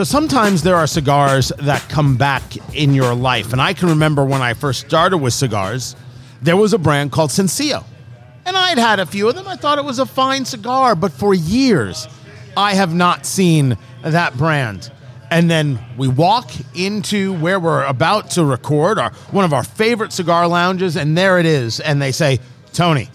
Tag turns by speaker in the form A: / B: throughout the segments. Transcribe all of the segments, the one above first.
A: So sometimes there are cigars that come back in your life. And I can remember when I first started with cigars, there was a brand called Sencillo. And I'd had a few of them. I thought it was a fine cigar, but for years, I have not seen that brand. And then we walk into where we're about to record our one of our favorite cigar lounges, and there it is. And they say, Tony,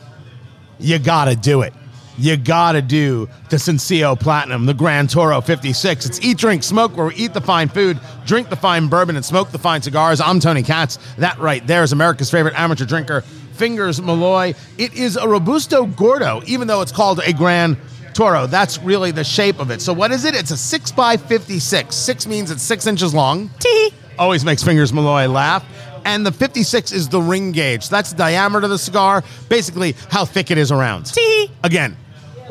A: you gotta do it. You gotta do the Sencillo Platinum, the Grand Toro 56. It's eat, drink, smoke, where we eat the fine food, drink the fine bourbon, and smoke the fine cigars. I'm Tony Katz. That right there is America's favorite amateur drinker, Fingers Malloy. It is a Robusto Gordo, even though it's called a Grand Toro. That's really the shape of it. So what is it? It's a 6 by 56. 6 means it's 6 inches long. Tee. Always makes Fingers Malloy laugh. And the 56 is the ring gauge. That's the diameter of the cigar, basically how thick it is around. Tee. Again,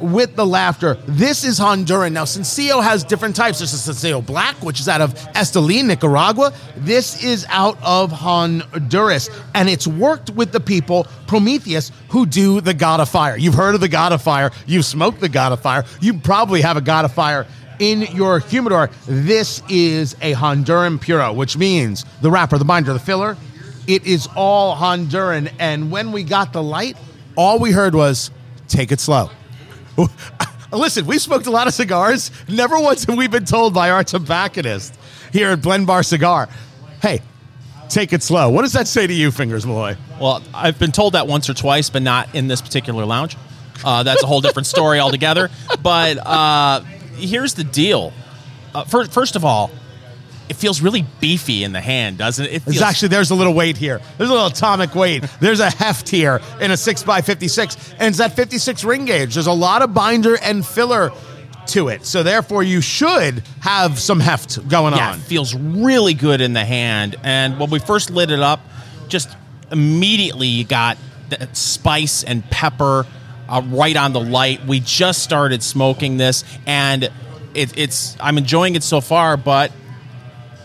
A: with the laughter. This is Honduran. Now, Sencillo has different types. There's a Sencillo Black, which is out of Esteli, Nicaragua. This is out of Honduras. And it's worked with the people, Prometheus, who do the God of Fire. You've heard of the God of Fire. You've smoked the God of Fire. You probably have a God of Fire in your humidor. This is a Honduran Puro, which means the wrapper, the binder, the filler, it is all Honduran. And when we got the light, all we heard was, take it slow. Listen, we smoked a lot of cigars. Never once have we been told by our tobacconist here at Blend Bar Cigar, hey, take it slow. What does that say to you, Fingers Malloy?
B: Well, I've been told that once or twice, but not in this particular lounge. Uh, that's a whole different story altogether. But uh, here's the deal. Uh, first of all, it feels really beefy in the hand, doesn't it? it feels-
A: actually there's a little weight here. There's a little atomic weight. There's a heft here in a six x fifty six, and it's that fifty six ring gauge. There's a lot of binder and filler to it, so therefore you should have some heft going
B: yeah,
A: on.
B: it feels really good in the hand. And when we first lit it up, just immediately you got that spice and pepper uh, right on the light. We just started smoking this, and it, it's I'm enjoying it so far, but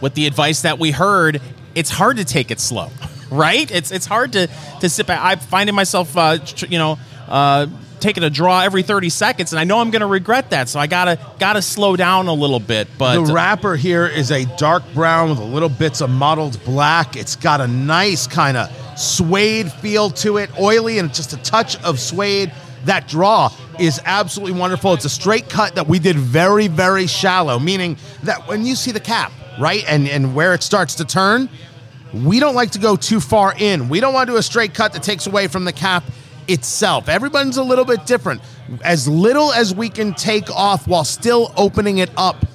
B: with the advice that we heard, it's hard to take it slow, right? It's it's hard to to sit back. I'm finding myself, uh, tr- you know, uh, taking a draw every 30 seconds, and I know I'm going to regret that. So I gotta gotta slow down a little bit. But
A: The wrapper here is a dark brown with a little bits of mottled black. It's got a nice kind of suede feel to it, oily and just a touch of suede. That draw is absolutely wonderful. It's a straight cut that we did very, very shallow, meaning that when you see the cap, right, and, and where it starts to turn, we don't like to go too far in. We don't want to do a straight cut that takes away from the cap itself. Everyone's a little bit different. As little as we can take off while still opening it up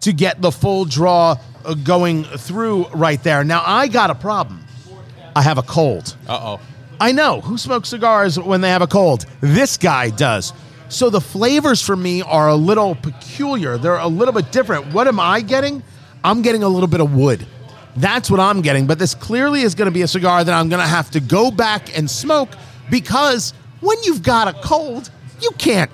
A: to get the full draw uh, going through right there. Now, I got a problem. I have a cold.
B: uh oh.
A: I know who smokes cigars when they have a cold. This guy does. So the flavors for me are a little peculiar. They're a little bit different. What am I getting? I'm getting a little bit of wood. That's what I'm getting. But this clearly is going to be a cigar that I'm going to have to go back and smoke because when you've got a cold, you can't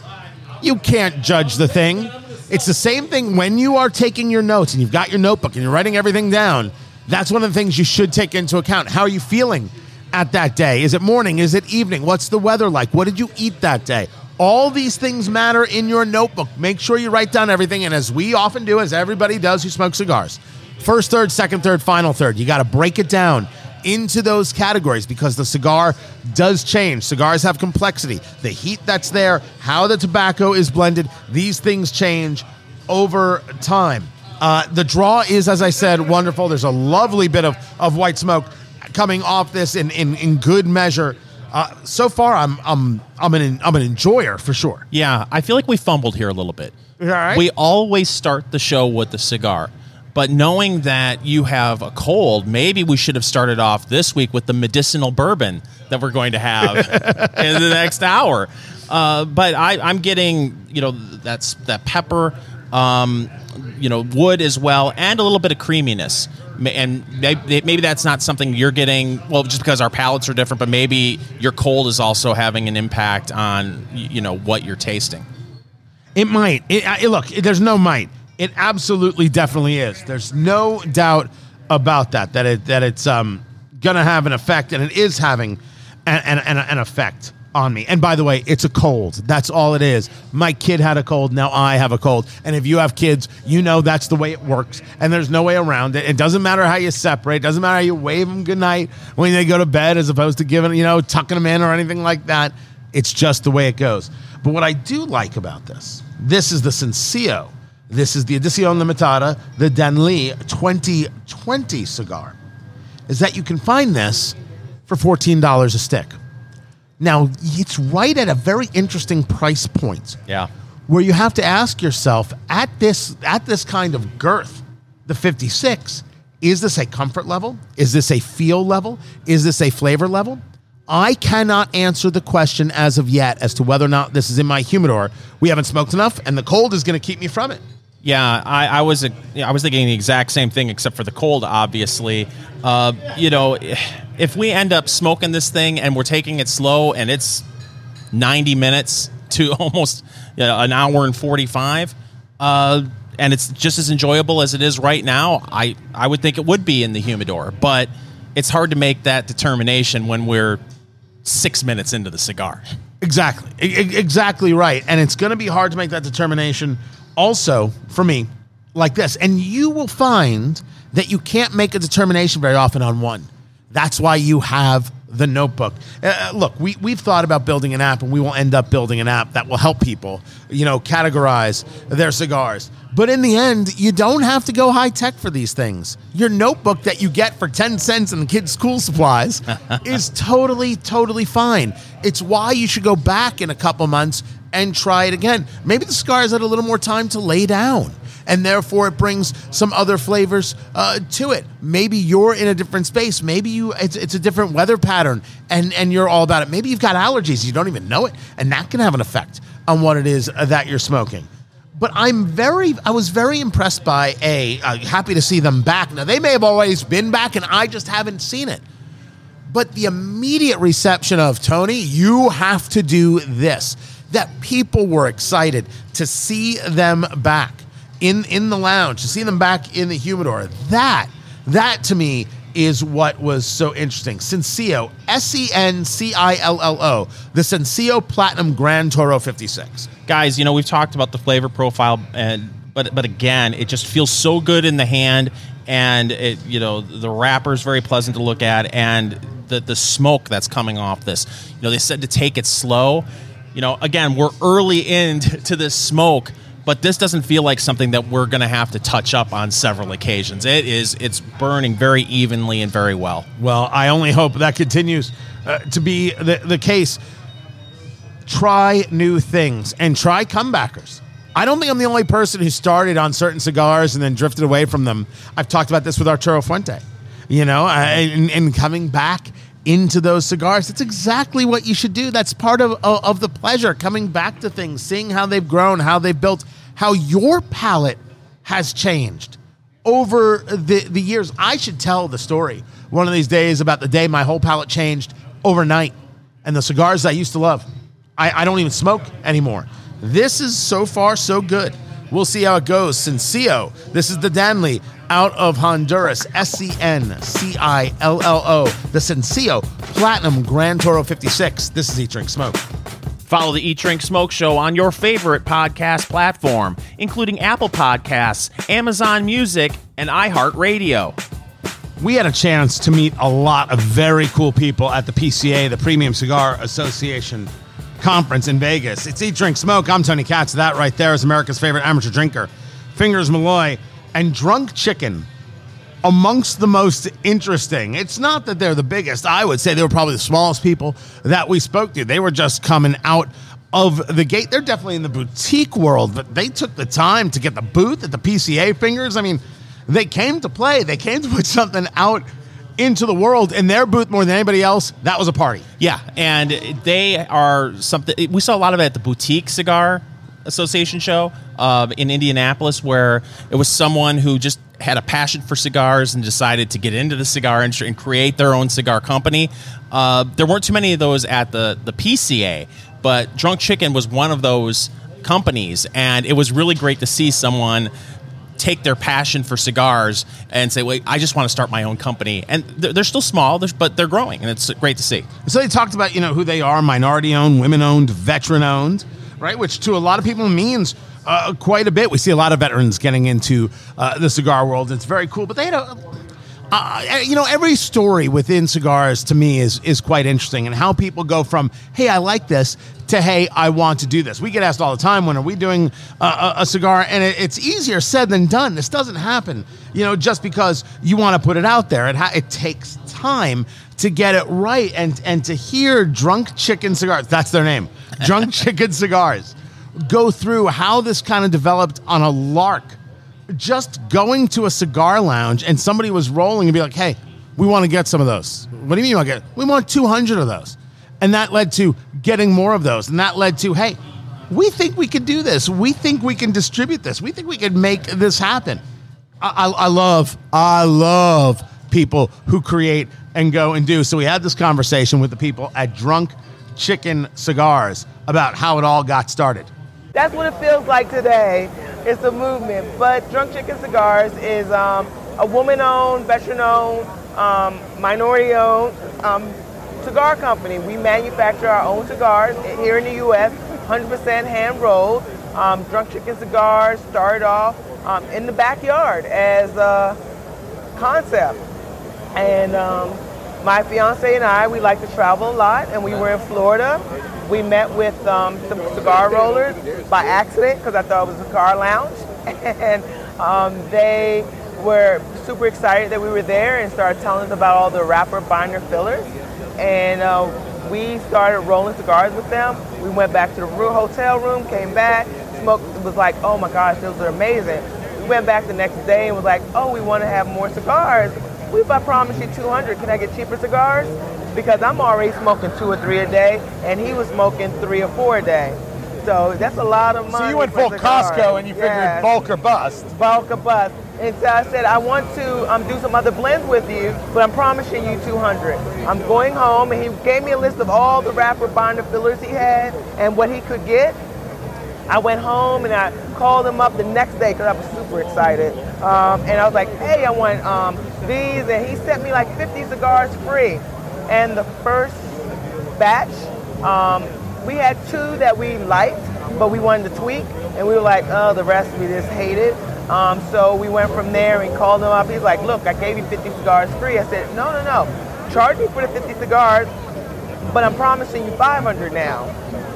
A: you can't judge the thing. It's the same thing when you are taking your notes and you've got your notebook and you're writing everything down. That's one of the things you should take into account. How are you feeling at that day? Is it morning? Is it evening? What's the weather like? What did you eat that day? All these things matter in your notebook. Make sure you write down everything. And as we often do, as everybody does who smokes cigars, first third, second third, final third, you got to break it down into those categories because the cigar does change. Cigars have complexity. The heat that's there, how the tobacco is blended, these things change over time. Uh, the draw is, as I said, wonderful. There's a lovely bit of, of white smoke coming off this in, in, in good measure. Uh, so far, I'm I'm I'm an I'm an enjoyer for sure.
B: Yeah, I feel like we fumbled here a little bit.
A: All right.
B: We always start the show with the cigar. But knowing that you have a cold, maybe we should have started off this week with the medicinal bourbon that we're going to have in the next hour. Uh, but I, I'm getting, you know, that's that pepper, um, you know, wood as well, and a little bit of creaminess. And maybe, that's not something you're getting. Well, just because our palates are different, but maybe your cold is also having an impact on, you know, what you're tasting.
A: It might. It, I- look, there's no might. It absolutely, definitely is. There's no doubt about that. That it that it's um gonna have an effect, and it is having an, an, an effect. On me. And by the way, it's a cold. That's all it is. My kid had a cold. Now I have a cold. And if you have kids, you know that's the way it works. And there's no way around it. It doesn't matter how you separate. It doesn't matter how you wave them goodnight when they go to bed as opposed to giving, you know, tucking them in or anything like that. It's just the way it goes. But what I do like about this, this is the Sencillo. This is the Edición Limitada, the Danlí 2020 cigar, is that you can find this for $14 a stick. Now, it's right at a very interesting price point
B: Yeah.
A: where you have to ask yourself at this at this kind of girth, the 56, is this a comfort level? Is this a feel level? Is this a flavor level? I cannot answer the question as of yet as to whether or not this is in my humidor. We haven't smoked enough, and the cold is going to keep me from it.
B: Yeah, I, I was a, I was thinking the exact same thing, except for the cold. Obviously, uh, you know, if we end up smoking this thing and we're taking it slow, and it's ninety minutes to almost you know, an hour and forty five, uh, and it's just as enjoyable as it is right now, I I would think it would be in the humidor, but it's hard to make that determination when we're six minutes into the cigar.
A: Exactly. E- exactly right. And it's going to be hard to make that determination also for me like this. And you will find that you can't make a determination very often on one. That's why you have the notebook. Uh, look, we, we've thought about building an app and we will end up building an app that will help people, you know, categorize their cigars. But in the end, you don't have to go high tech for these things. Your notebook that you get for 10 cents in the kids' school supplies is totally, totally fine. It's why you should go back in a couple months and try it again. Maybe the cigars had a little more time to lay down and therefore it brings some other flavors uh, to it. Maybe you're in a different space. Maybe you it's, it's a different weather pattern, and and you're all about it. Maybe you've got allergies, you don't even know it, and that can have an effect on what it is uh, that you're smoking. But I'm very, I was very impressed by a. Uh, happy to see them back. Now they may have always been back, and I just haven't seen it. But the immediate reception of Tony, you have to do this. That people were excited to see them back in in the lounge, to see them back in the humidor. That that to me is what was so interesting. Sencillo, S E N C I L L O, the Sencillo Platinum Grand Toro 56.
B: guys, you know we've talked about the flavor profile, and but but again, it just feels so good in the hand, and it you know the wrapper is very pleasant to look at, and the the smoke that's coming off this. You know they said to take it slow. You know, again, we're early into this smoke, but this doesn't feel like something that we're going to have to touch up on several occasions. It is it's burning very evenly and very well.
A: Well, I only hope that continues uh, to be the, the case. Try new things and try comebackers. I don't think I'm the only person who started on certain cigars and then drifted away from them. I've talked about this with Arturo Fuente, you know, uh, and, and coming back into those cigars. That's exactly what you should do. That's part of, of, of the pleasure, coming back to things, seeing how they've grown, how they've built, how your palate has changed over the, the years. I should tell the story one of these days about the day my whole palate changed overnight and the cigars I used to love. I, I don't even smoke anymore. This is so far so good. We'll see how it goes. Sencillo, this is the Danlí out of Honduras. S C N C I L L O. The Sencillo Platinum Grand Toro 56. This is Eat Drink Smoke.
B: Follow the Eat Drink Smoke Show on your favorite podcast platform, including Apple Podcasts, Amazon Music, and iHeartRadio.
A: We had a chance to meet a lot of very cool people at the PCA, the Premium Cigar Association conference in Vegas. It's Eat, Drink, Smoke. I'm Tony Katz. That right there is America's favorite amateur drinker, Fingers Malloy, and Drunk Chicken. Amongst the most interesting. It's not that they're the biggest. I would say they were probably the smallest people that we spoke to. They were just coming out of the gate. They're definitely in the boutique world, but they took the time to get the booth at the PCA Fingers. I mean, they came to play. They came to put something out into the world in their booth more than anybody else. That was a party.
B: Yeah, and they are something. We saw a lot of it at the Boutique Cigar Association show uh, in Indianapolis, where it was someone who just had a passion for cigars and decided to get into the cigar industry and create their own cigar company. Uh, there weren't too many of those at the the PCA, but Drunk Chicken was one of those companies, and it was really great to see someone take their passion for cigars and say, "Wait, I just want to start my own company." And they're, they're still small, but they're growing, and it's great to see.
A: So they talked about you know who they are: minority owned, women owned, veteran owned, right? Which to a lot of people means uh, quite a bit. We see a lot of veterans getting into uh, the cigar world. It's very cool. But they had a. Uh, you know, every story within cigars to me is is quite interesting, and how people go from "Hey, I like this" to "Hey, I want to do this." We get asked all the time, "When are we doing a, a, a cigar?" And it, it's easier said than done. This doesn't happen, you know, just because you want to put it out there. It ha- it takes time to get it right, and and to hear Drunk Chicken Cigars. That's their name, Drunk Chicken Cigars. Go through how this kind of developed on a lark just going to a cigar lounge and somebody was rolling and be like, hey, we want to get some of those. What do you mean you want to get? We want 200 of those. And that led to getting more of those. And that led to, hey, we think we could do this. We think we can distribute this. We think we can make this happen. I, I, I love, I love people who create and go and do. So we had this conversation with the people at Drunk Chicken Cigars about how it all got started.
C: That's what it feels like today. It's a movement. But Drunk Chicken Cigars is um, a woman-owned, veteran-owned, um, minority-owned um, cigar company. We manufacture our own cigars here in the U.S., 100% hand-rolled. Um, Drunk Chicken Cigars started off um, in the backyard as a concept. And um, my fiance and I, we like to travel a lot, and we were in Florida. We met with um, some cigar rollers by accident because I thought it was a cigar lounge, and um, they were super excited that we were there and started telling us about all the wrapper binder fillers. And uh, we started rolling cigars with them. We went back to the hotel room, came back, smoked. Was like, oh my gosh, those are amazing. We went back the next day and was like, oh, we want to have more cigars. We I promised you 200. Can I get cheaper cigars? Because I'm already smoking two or three a day, and he was smoking three or four a day. So that's a lot of money.
D: So you went
C: for
D: full. Costco and you figured
C: Yes
D: bulk or bust.
C: bulk or bust. And so I said, I want to um, do some other blends with you, but I'm promising you 200. I'm going home, and he gave me a list of all the wrapper binder fillers he had and what he could get. I went home and I called him up the next day because I was super excited. Um, and I was like, hey, I want um, these. And he sent me like 50 cigars free. And the first batch, um, we had two that we liked, but we wanted to tweak. And we were like, oh, the rest we just hated. Um, so we went from there and called him up. He's like, look, I gave you 50 cigars free. I said, no, no, no. Charge me for the 50 cigars, but I'm promising you 500 now.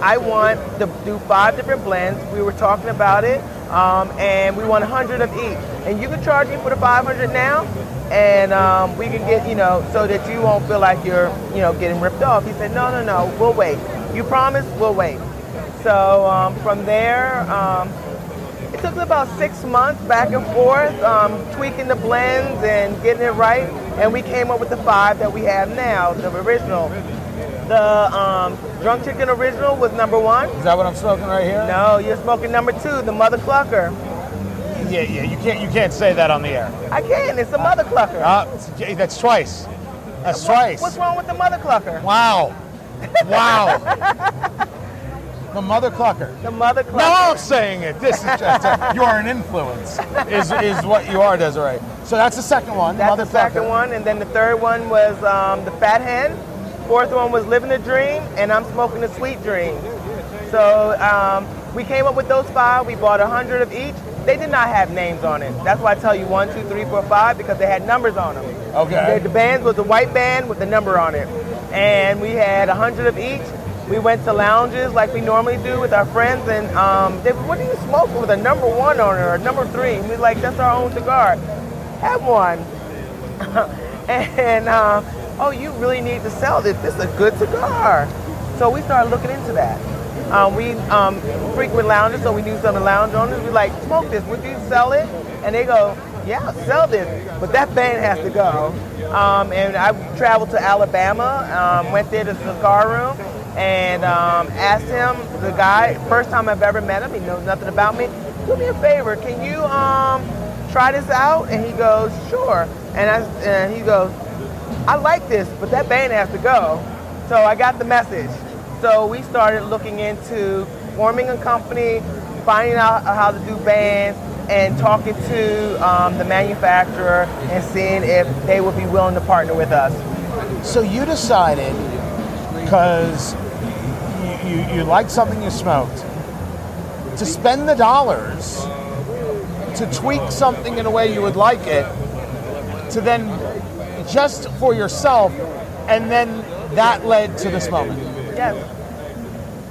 C: I want to do five different blends. We were talking about it, um, and we want 100 of each. And you can charge me for the 500 now, and um, we can get, you know, so that you won't feel like you're, you know, getting ripped off. He said, no, no, no, we'll wait. You promise, we'll wait. So um, from there, um, it took about six months back and forth, um, tweaking the blends and getting it right, and we came up with the five that we have now, the original. The um, Drunk Chicken Original was number one.
D: Is that what I'm smoking right here?
C: No, you're smoking number two, the Mother Clucker.
D: Yeah, yeah. You can't you can't say that on the air.
C: I can, it's the Mother Clucker.
D: Uh, that's twice. That's
C: What-
D: twice.
C: What's wrong with the Mother Clucker?
D: Wow. Wow. the mother clucker.
C: The Mother Clucker.
D: No, I'm saying it. This is just a, you are an influence. Is is what you are, Desiree. So that's the second one.
C: That's
D: mother
C: the second
D: clucker.
C: one, and then the third one was um, the Fat Hen. Fourth one was Living the Dream, and I'm smoking the Sweet Dream. So um, we came up with those five. We bought a hundred of each. They did not have names on it. That's why I tell you one, two, three, four, five because they had numbers on them.
D: Okay.
C: The, the band was a white band with the number on it, and we had a hundred of each. We went to lounges like we normally do with our friends, and um, they, what do you smoke with a number one on it or a number three? And we were like, that's our own cigar. Have one. and uh, oh, you really need to sell this. This is a good cigar. So we started looking into that. Um, we um, frequent lounges, so we knew some of the lounge owners. We like, smoke this. Would you sell it? And they go, yeah, sell this. But that band has to go. Um, and I traveled to Alabama, um, went there to the cigar room, and um, asked him, the guy, first time I've ever met him, he knows nothing about me. Do me a favor, can you um, try this out? And he goes, sure. And, I, and he goes, I like this, but that band has to go. So I got the message. So we started looking into forming a company, finding out how to do bands, and talking to um, the manufacturer and seeing if they would be willing to partner with us.
D: So you decided because you, you, you something you smoked to spend the dollars to tweak something in a way you would like it to then just for yourself and then that led to this moment.
C: Yes.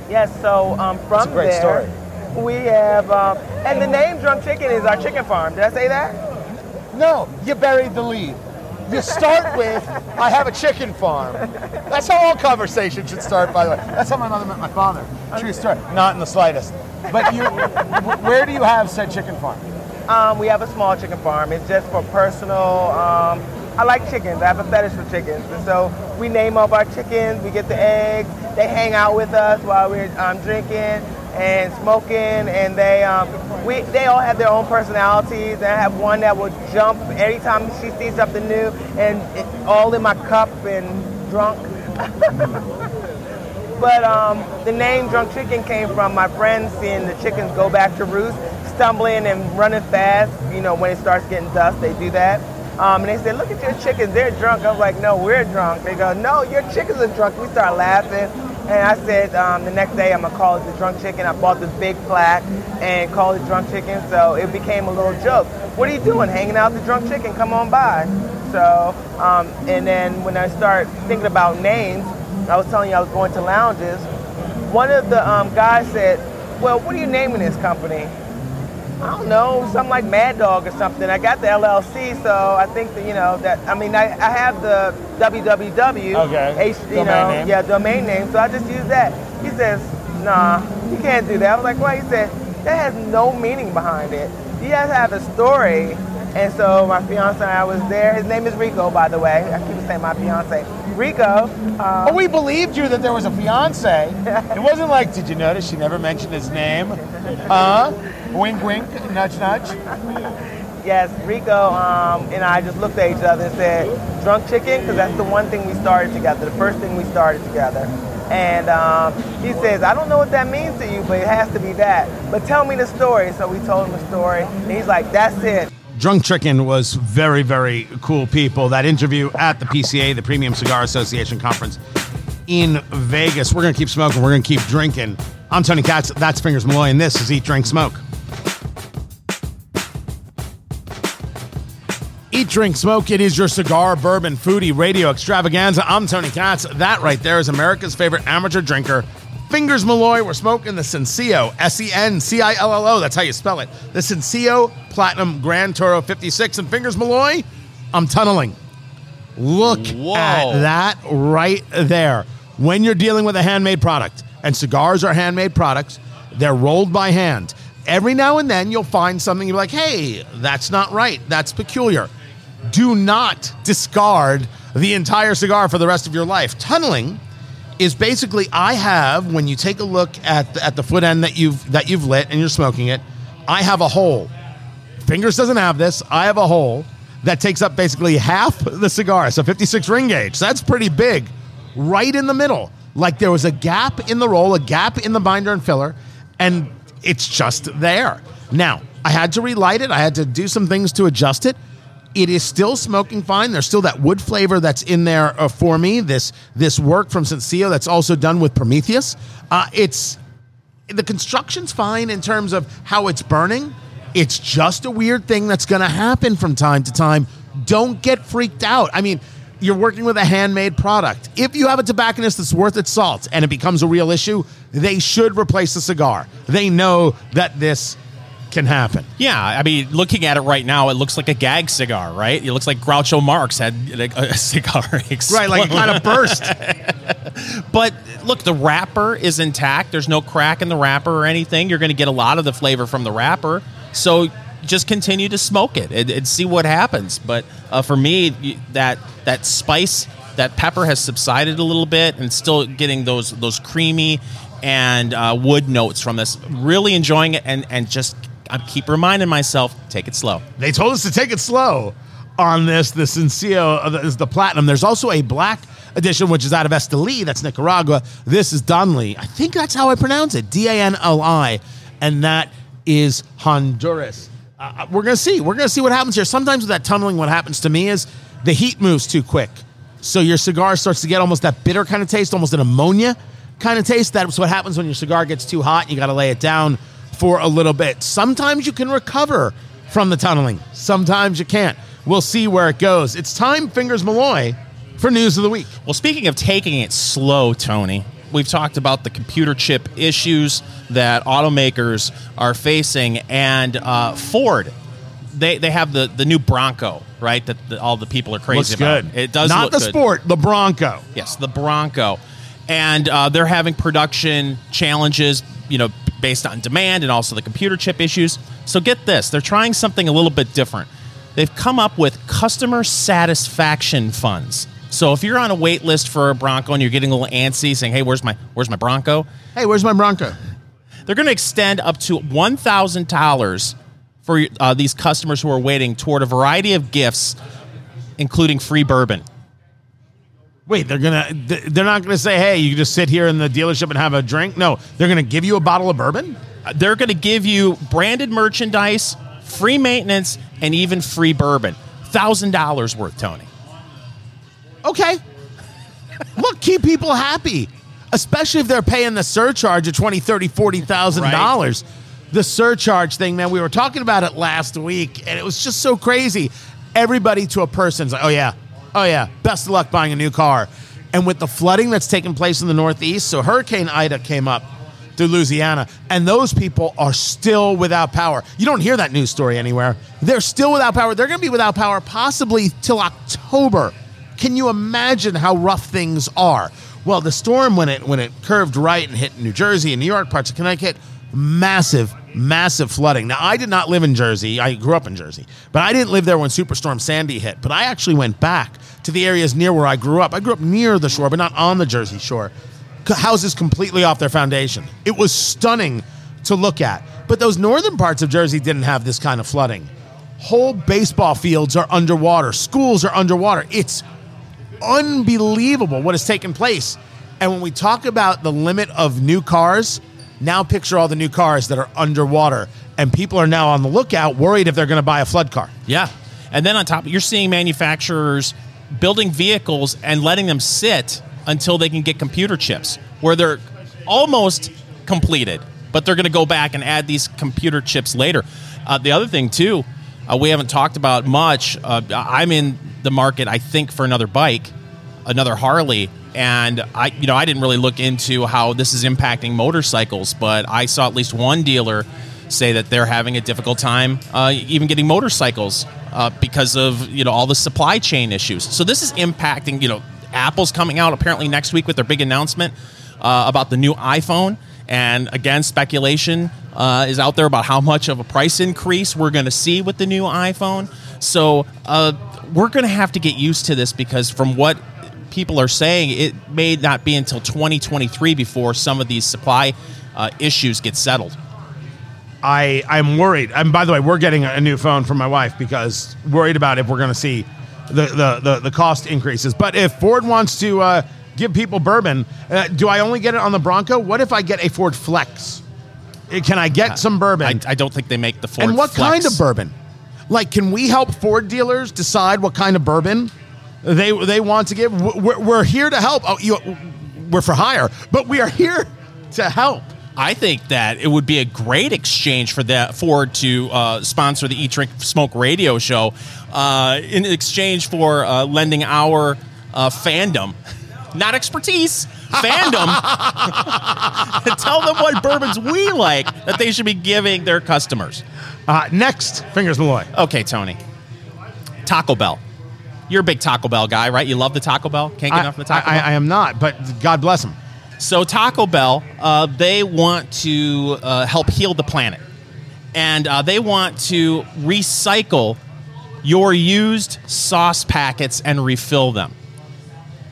C: Yes, so um, from
D: That's a great
C: there,
D: story.
C: we have, um, and the name Drunk Chicken is our chicken farm. Did I say that?
D: No, you buried the lead. You start with, I have a chicken farm. That's how all conversations should start, by the way. That's how my mother met my father. True story. Not in the slightest. But you, where do you have said chicken farm?
C: Um, we have a small chicken farm. It's just for personal. Um, I like chickens. I have a fetish for chickens, and so we name up our chickens. We get the eggs. They hang out with us while we're um, drinking and smoking, and they um, we they all have their own personalities. And I have one that will jump every time she sees something new, and it, all in my cup and drunk. But um, the name Drunk Chicken came from my friends seeing the chickens go back to roost, stumbling and running fast. You know, when it starts getting dusk, they do that. Um, and they said, look at your chickens, they're drunk. I was like, no, we're drunk. They go, no, your chickens are drunk. We start laughing. And I said, um, the next day I'm gonna call it the Drunk Chicken. I bought this big plaque and called it Drunk Chicken. So it became a little joke. What are you doing? Hanging out the Drunk Chicken? Come on by. So, um, and then when I start thinking about names, I was telling you I was going to lounges. One of the um, guys said, "Well, what are you naming this company?" I don't know, something like Mad Dog or something. I got the LLC, so I think that you know that. I mean, I, I have the www.
D: Okay.
C: H, you
D: Domain
C: know,
D: name.
C: yeah, domain name. So I just use that. He says, "Nah, you can't do that." I was like, "Why?" He said, "That has no meaning behind it. You guys have a story." And so my fiance and I was there. His name is Rico, by the way. I keep saying my fiance. Rico. Um,
D: Oh, we believed you that there was a fiance. It wasn't like, did you notice she never mentioned his name? Huh? Wink, wink, nudge, nudge.
C: Yes, Rico um, and I just looked at each other and said, drunk chicken, because that's the one thing we started together, the first thing we started together. And um, he says, I don't know what that means to you, but it has to be that. But tell me the story. So we told him the story, and he's like, that's it.
A: Drunk Chicken was very, very cool people. That interview at the PCA, the Premium Cigar Association conference in Vegas. We're going to keep smoking. We're going to keep drinking. I'm Tony Katz. That's Fingers Malloy, and this is Eat, Drink, Smoke. Eat, Drink, Smoke. It is your cigar, bourbon, foodie, radio extravaganza. I'm Tony Katz. That right there is America's favorite amateur drinker, Fingers Malloy. We're smoking the Sencillo, S E N C I L L O. That's how you spell it. The Sencillo Platinum Grand Toro 56. And Fingers Malloy, I'm tunneling. Look
B: Whoa.
A: at that right there. When you're dealing with a handmade product, and cigars are handmade products, they're rolled by hand. Every now and then you'll find something you're like, hey, that's not right. That's peculiar. Do not discard the entire cigar for the rest of your life. Tunneling is basically I have when you take a look at the, at the foot end that you've that you've lit and you're smoking it, I have a hole. Fingers doesn't have this. I have a hole that takes up basically half the cigar. So 56 ring gauge. That's pretty big. Right in the middle. Like there was a gap in the roll, a gap in the binder and filler, and it's just there. Now, I had to relight it. I had to do some things to adjust it. It is still smoking fine. There's still that wood flavor that's in there uh, for me. This this work from Sencillo that's also done with Prometheus. Uh, it's the construction's fine in terms of how it's burning. It's just a weird thing that's going to happen from time to time. Don't get freaked out. I mean, you're working with a handmade product. If you have a tobacconist that's worth its salt and it becomes a real issue, they should replace the cigar. They know that this can happen.
B: Yeah, I mean, looking at it right now, it looks like a gag cigar, right? It looks like Groucho Marx had like, a cigar.
A: Right, like it kind of burst.
B: But look, the wrapper is intact. There's no crack in the wrapper or anything. You're going to get a lot of the flavor from the wrapper. So just continue to smoke it and, and see what happens. But uh, for me, that that spice, that pepper has subsided a little bit, and still getting those those creamy and uh, wood notes from this. Really enjoying it, and and just I keep reminding myself, take it slow.
A: They told us to take it slow on this. The Sencillo uh, is the platinum. There's also a black edition, which is out of Esteli. That's Nicaragua. This is Donli. I think that's how I pronounce it. D A N L I. And that is Honduras. uh, we're gonna see. We're gonna see what happens here. Sometimes with that tunneling, what happens to me is the heat moves too quick, so your cigar starts to get almost that bitter kind of taste, almost an ammonia kind of taste. That's what happens when your cigar gets too hot. And you got to lay it down for a little bit. Sometimes you can recover from the tunneling. Sometimes you can't. We'll see where it goes. It's time, Fingers Malloy, for news of the week.
B: Well, speaking of taking it slow, Tony, we've talked about the computer chip issues that automakers are facing, and uh, Ford. They, they have the, the new Bronco, right? That the, all the people are crazy
A: Looks
B: about.
A: good.
B: It does
A: not the
B: good.
A: sport, the Bronco.
B: Yes, the Bronco, and uh, they're having production challenges, you know, based on demand and also the computer chip issues. So get this, they're trying something a little bit different. They've come up with customer satisfaction funds. So if you're on a wait list for a Bronco and you're getting a little antsy, saying, "Hey, where's my where's my Bronco?"
A: Hey, where's my Bronco?
B: They're going to extend up to one thousand dollars for uh, these customers who are waiting toward a variety of gifts, including free bourbon.
A: Wait, they're gonna they're not gonna say, hey, you can just sit here in the dealership and have a drink. No, they're gonna give you a bottle of bourbon.
B: Uh, they're going to give you branded merchandise, free maintenance, and even free bourbon. Thousand dollars worth, Tony.
A: Okay. Look, keep people happy, especially if they're paying the surcharge of twenty, thirty, forty thousand dollars. The surcharge thing, man. We were talking about it last week, and it was just so crazy. Everybody to a person's like, "Oh yeah, oh yeah, best of luck buying a new car." And with the flooding that's taking place in the Northeast, so Hurricane Ida came up through Louisiana, and those people are still without power. You don't hear that news story anywhere. They're still without power. They're going to be without power possibly till October. Can you imagine how rough things are? Well, the storm when it when it curved right and hit New Jersey and New York, parts of Connecticut, massive, massive flooding. Now, I did not live in Jersey. I grew up in Jersey, but I didn't live there when Superstorm Sandy hit. But I actually went back to the areas near where I grew up. I grew up near the shore, but not on the Jersey shore. Houses completely off their foundation. It was stunning to look at. But those northern parts of Jersey didn't have this kind of flooding. Whole baseball fields are underwater. Schools are underwater. It's unbelievable what has taken place. And when we talk about the limit of new cars, now picture all the new cars that are underwater. And people are now on the lookout, worried if they're going to buy a flood car.
B: Yeah. And then on top, you're seeing manufacturers building vehicles and letting them sit until they can get computer chips, where they're almost completed, but they're going to go back and add these computer chips later. Uh, the other thing, too, uh, we haven't talked about much. Uh, I'm in the market, I think, for another bike, another Harley. And I, you know, I didn't really look into how this is impacting motorcycles, but I saw at least one dealer say that they're having a difficult time uh, even getting motorcycles uh, because of you know all the supply chain issues. So this is impacting. You know, Apple's coming out apparently next week with their big announcement uh, about the new iPhone, and again, speculation uh, is out there about how much of a price increase we're going to see with the new iPhone. So uh, we're going to have to get used to this because from what people are saying, it may not be until 2023 before some of these supply uh, issues get settled.
A: I I'm worried. And by the way, we're getting a new phone for my wife because worried about if we're going to see the, the the the cost increases. But if Ford wants to uh, give people bourbon, uh, do I only get it on the Bronco? What if I get a Ford Flex? Uh, Can I get some bourbon?
B: I, I don't think they make the Ford.
A: and what
B: Flex.
A: kind of bourbon? Like, can we help Ford dealers decide what kind of bourbon they they want to give? We're, we're here to help. Oh, you, we're for hire, but we are here to help.
B: I think that it would be a great exchange for that Ford to uh, sponsor the Eat Drink Smoke radio show uh, in exchange for uh, lending our uh, fandom, not expertise, fandom. Tell them what bourbons we like that they should be giving their customers.
A: Uh, next, fingers Malloy.
B: Okay, Tony. Taco Bell. You're a big Taco Bell guy, right? You love the Taco Bell. Can't get
A: I,
B: enough of the Taco
A: I-
B: Bell.
A: I am not, but God bless them.
B: So Taco Bell, uh, they want to uh, help heal the planet, and uh, they want to recycle your used sauce packets and refill them.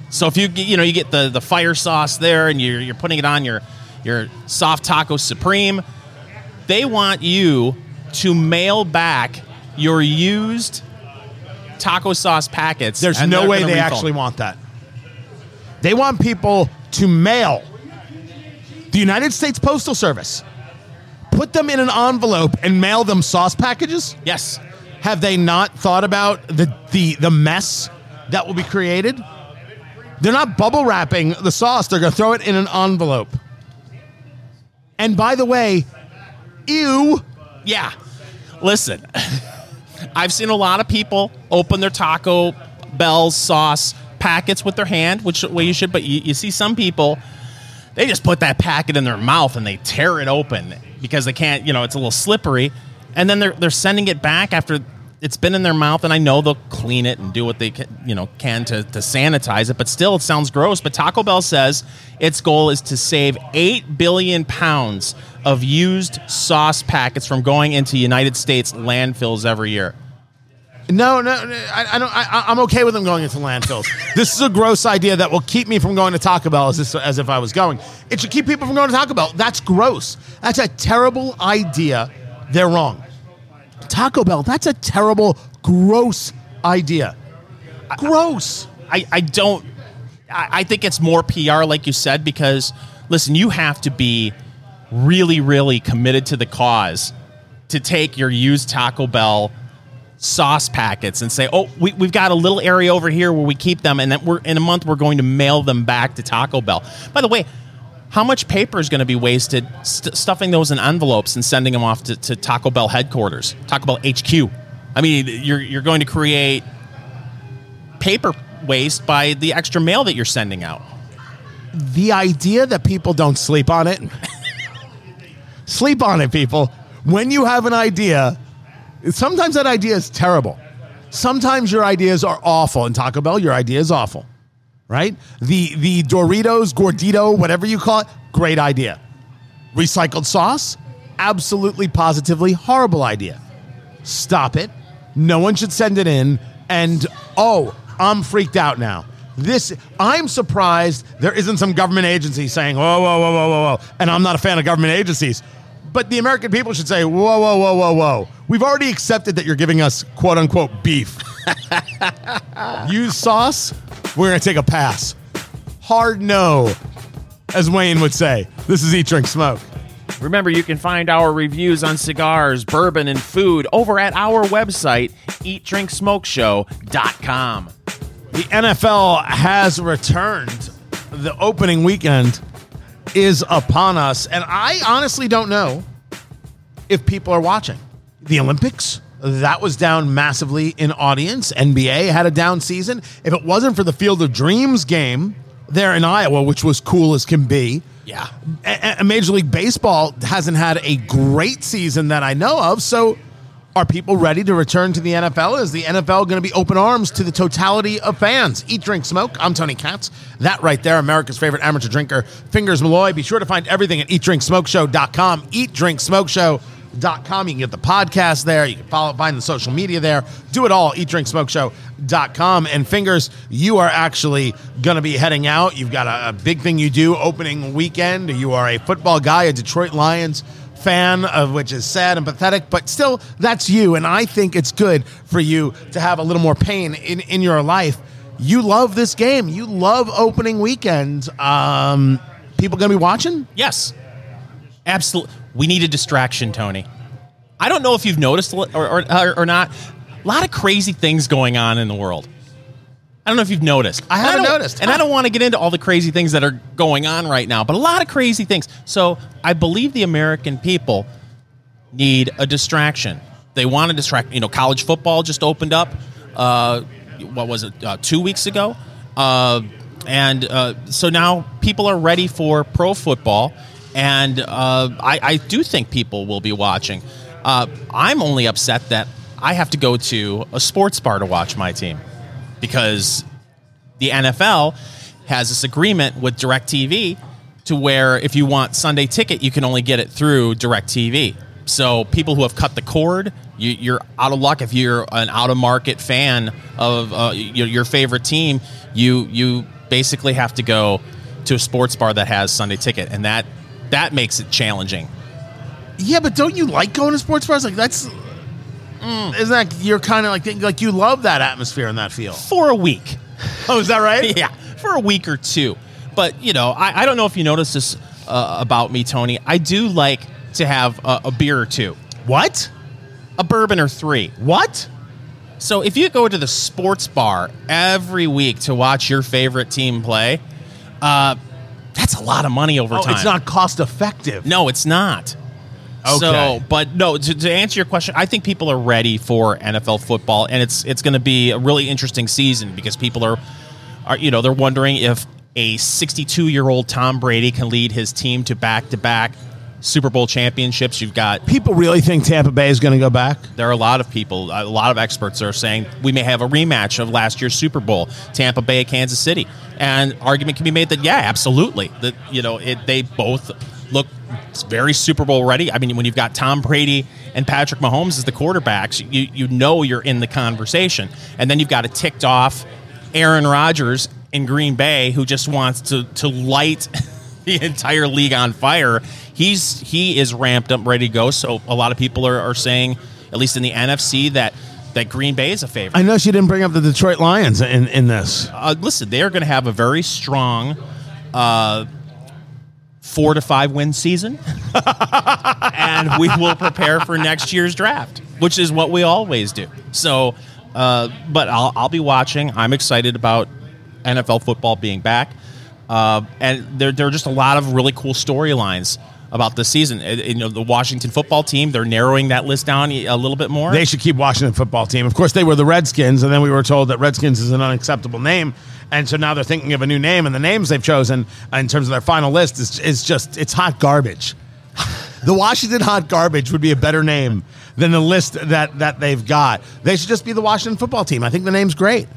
B: So if you you know you get the the fire sauce there, and you're you're putting it on your your soft taco supreme, they want you to mail back your used taco sauce packets.
A: There's
B: and
A: no way they actually want that. They want people to mail the United States Postal Service put them in an envelope and mail them sauce packages?
B: Yes.
A: Have they not thought about the the the mess that will be created? They're not bubble wrapping the sauce. They're going to throw it in an envelope. And by the way, ew.
B: Yeah. Listen, I've seen a lot of people open their Taco Bell sauce packets with their hand, which way you should, but you, you see some people, they just put that packet in their mouth and they tear it open because they can't, you know, it's a little slippery. And then they're, they're sending it back after it's been in their mouth, and I know they'll clean it and do what they can, you know can to, to sanitize it. But still, it sounds gross. But Taco Bell says its goal is to save eight billion pounds of used sauce packets from going into United States landfills every year.
A: No, no, no I, I don't. I, I'm okay with them going into landfills. this is a gross idea that will keep me from going to Taco Bell as, this, as if I was going. It should keep people from going to Taco Bell. That's gross. That's a terrible idea. They're wrong. Taco Bell, that's a terrible, gross idea. Gross.
B: I, I don't. I, I think it's more PR, like you said, because listen, you have to be really, really committed to the cause to take your used Taco Bell sauce packets and say, "Oh, we, we've got a little area over here where we keep them, and then we're in a month we're going to mail them back to Taco Bell." By the way, how much paper is going to be wasted st- stuffing those in envelopes and sending them off to, to Taco Bell headquarters, Taco Bell HQ? I mean, you're you're going to create paper waste by the extra mail that you're sending out.
A: The idea that people don't sleep on it. sleep on it, people. When you have an idea, sometimes that idea is terrible. Sometimes your ideas are awful. And Taco Bell, your idea is awful, right? The the Doritos, Gordito, whatever you call it, great idea. Recycled sauce, absolutely positively horrible idea. Stop it. No one should send it in. And oh, I'm freaked out now. This I'm surprised there isn't some government agency saying, whoa, whoa, whoa, whoa, whoa, whoa. And I'm not a fan of government agencies. But the American people should say, whoa, whoa, whoa, whoa, whoa. We've already accepted that you're giving us quote unquote beef. Use sauce, we're gonna take a pass. Hard no, as Wayne would say. This is Eat Drink Smoke.
B: Remember, you can find our reviews on cigars, bourbon, and food over at our website, eatdrinksmokeshow.com.
A: The NFL has returned. The opening weekend is upon us, and I honestly don't know if people are watching. The Olympics, that was down massively in audience. NBA had a down season. If it wasn't for the Field of Dreams game there in Iowa, which was cool as can be,
B: Yeah.
A: a- a- Major League Baseball hasn't had a great season that I know of. So, are people ready to return to the NFL? Is the NFL going to be open arms to the totality of fans? Eat, drink, smoke. I'm Tony Katz. That right there, America's favorite amateur drinker, Fingers Malloy. Be sure to find everything at eatdrinksmokeshow.com. Eatdrinksmokeshow.com. You can get the podcast there. You can follow, find the social media there. Do it all. Eatdrinksmokeshow.com. And Fingers, you are actually going to be heading out. You've got a, a big thing you do opening weekend. You are a football guy, a Detroit Lions fan of which is sad and pathetic, but still that's you. And I think it's good for you to have a little more pain in, in your life. You love this game. You love opening weekend. Um, people gonna be watching?
B: Yes. Absolutely. We need a distraction, Tony. I don't know if you've noticed or, or, or not. A lot of crazy things going on in the world. I don't know if you've noticed.
A: I haven't noticed.
B: And I don't want to get into all the crazy things that are going on right now, but a lot of crazy things. So I believe the American people need a distraction. They want to distract. You know, college football just opened up. Uh, what was it? Uh, two weeks ago. Uh, and uh, so now people are ready for pro football, and uh, I, I do think people will be watching. Uh, I'm only upset that I have to go to a sports bar to watch my team because the NFL has this agreement with DirecTV to where if you want Sunday ticket, you can only get it through DirecTV. So people who have cut the cord, you, you're out of luck if you're an out of market fan of uh, your, your favorite team. You you basically have to go to a sports bar that has Sunday ticket, and that that makes it challenging.
A: Yeah, but don't you like going to sports bars? Like that's isn't that you're kind of like like you love that atmosphere and that feel?
B: for a week.
A: Oh, is that right?
B: yeah, for a week or two. But you know, I, I don't know if you noticed this uh, about me, Tony. I do like to have a, a beer or two,
A: What?
B: a bourbon or three.
A: What?
B: So if you go to the sports bar every week to watch your favorite team play, uh, that's a lot of money over
A: Oh,
B: time.
A: it's not cost effective.
B: No, it's not.
A: Okay.
B: So, but no, to, to answer your question, I think people are ready for NFL football, and it's it's going to be a really interesting season because people are, are you know, they're wondering if a 62 year old Tom Brady can lead his team to back to back Super Bowl championships. You've got
A: People really think Tampa Bay is going to go back.
B: there are a lot of people, a lot of experts are saying we may have a rematch of last year's Super Bowl, Tampa Bay, Kansas City, and argument can be made that yeah, absolutely, that you know it, they both look very Super Bowl ready. I mean, when you've got Tom Brady and Patrick Mahomes as the quarterbacks, you you know you're in the conversation, and then you've got a ticked off Aaron Rodgers in Green Bay who just wants to to light the entire league on fire. He's he is ramped up, ready to go. So a lot of people are, are saying, at least in the NFC, that that Green Bay is a favorite.
A: I know she didn't bring up the Detroit Lions in, in this.
B: Uh, listen, they are going to have a very strong uh, four to five win season, and we will prepare for next year's draft, which is what we always do. So, uh, but I'll, I'll be watching. I'm excited about NFL football being back, uh, and there, there are just a lot of really cool storylines about this season. Uh, You know, the Washington football team they're narrowing that list down a little bit more.
A: They should keep Washington football team. Of course, they were the Redskins, and then we were told that Redskins is an unacceptable name, and so now they're thinking of a new name, and the names they've chosen in terms of their final list is, is just it's hot garbage. the Washington hot garbage would be a better name than the list that that they've got. They should just be the Washington football team. I think the name's great.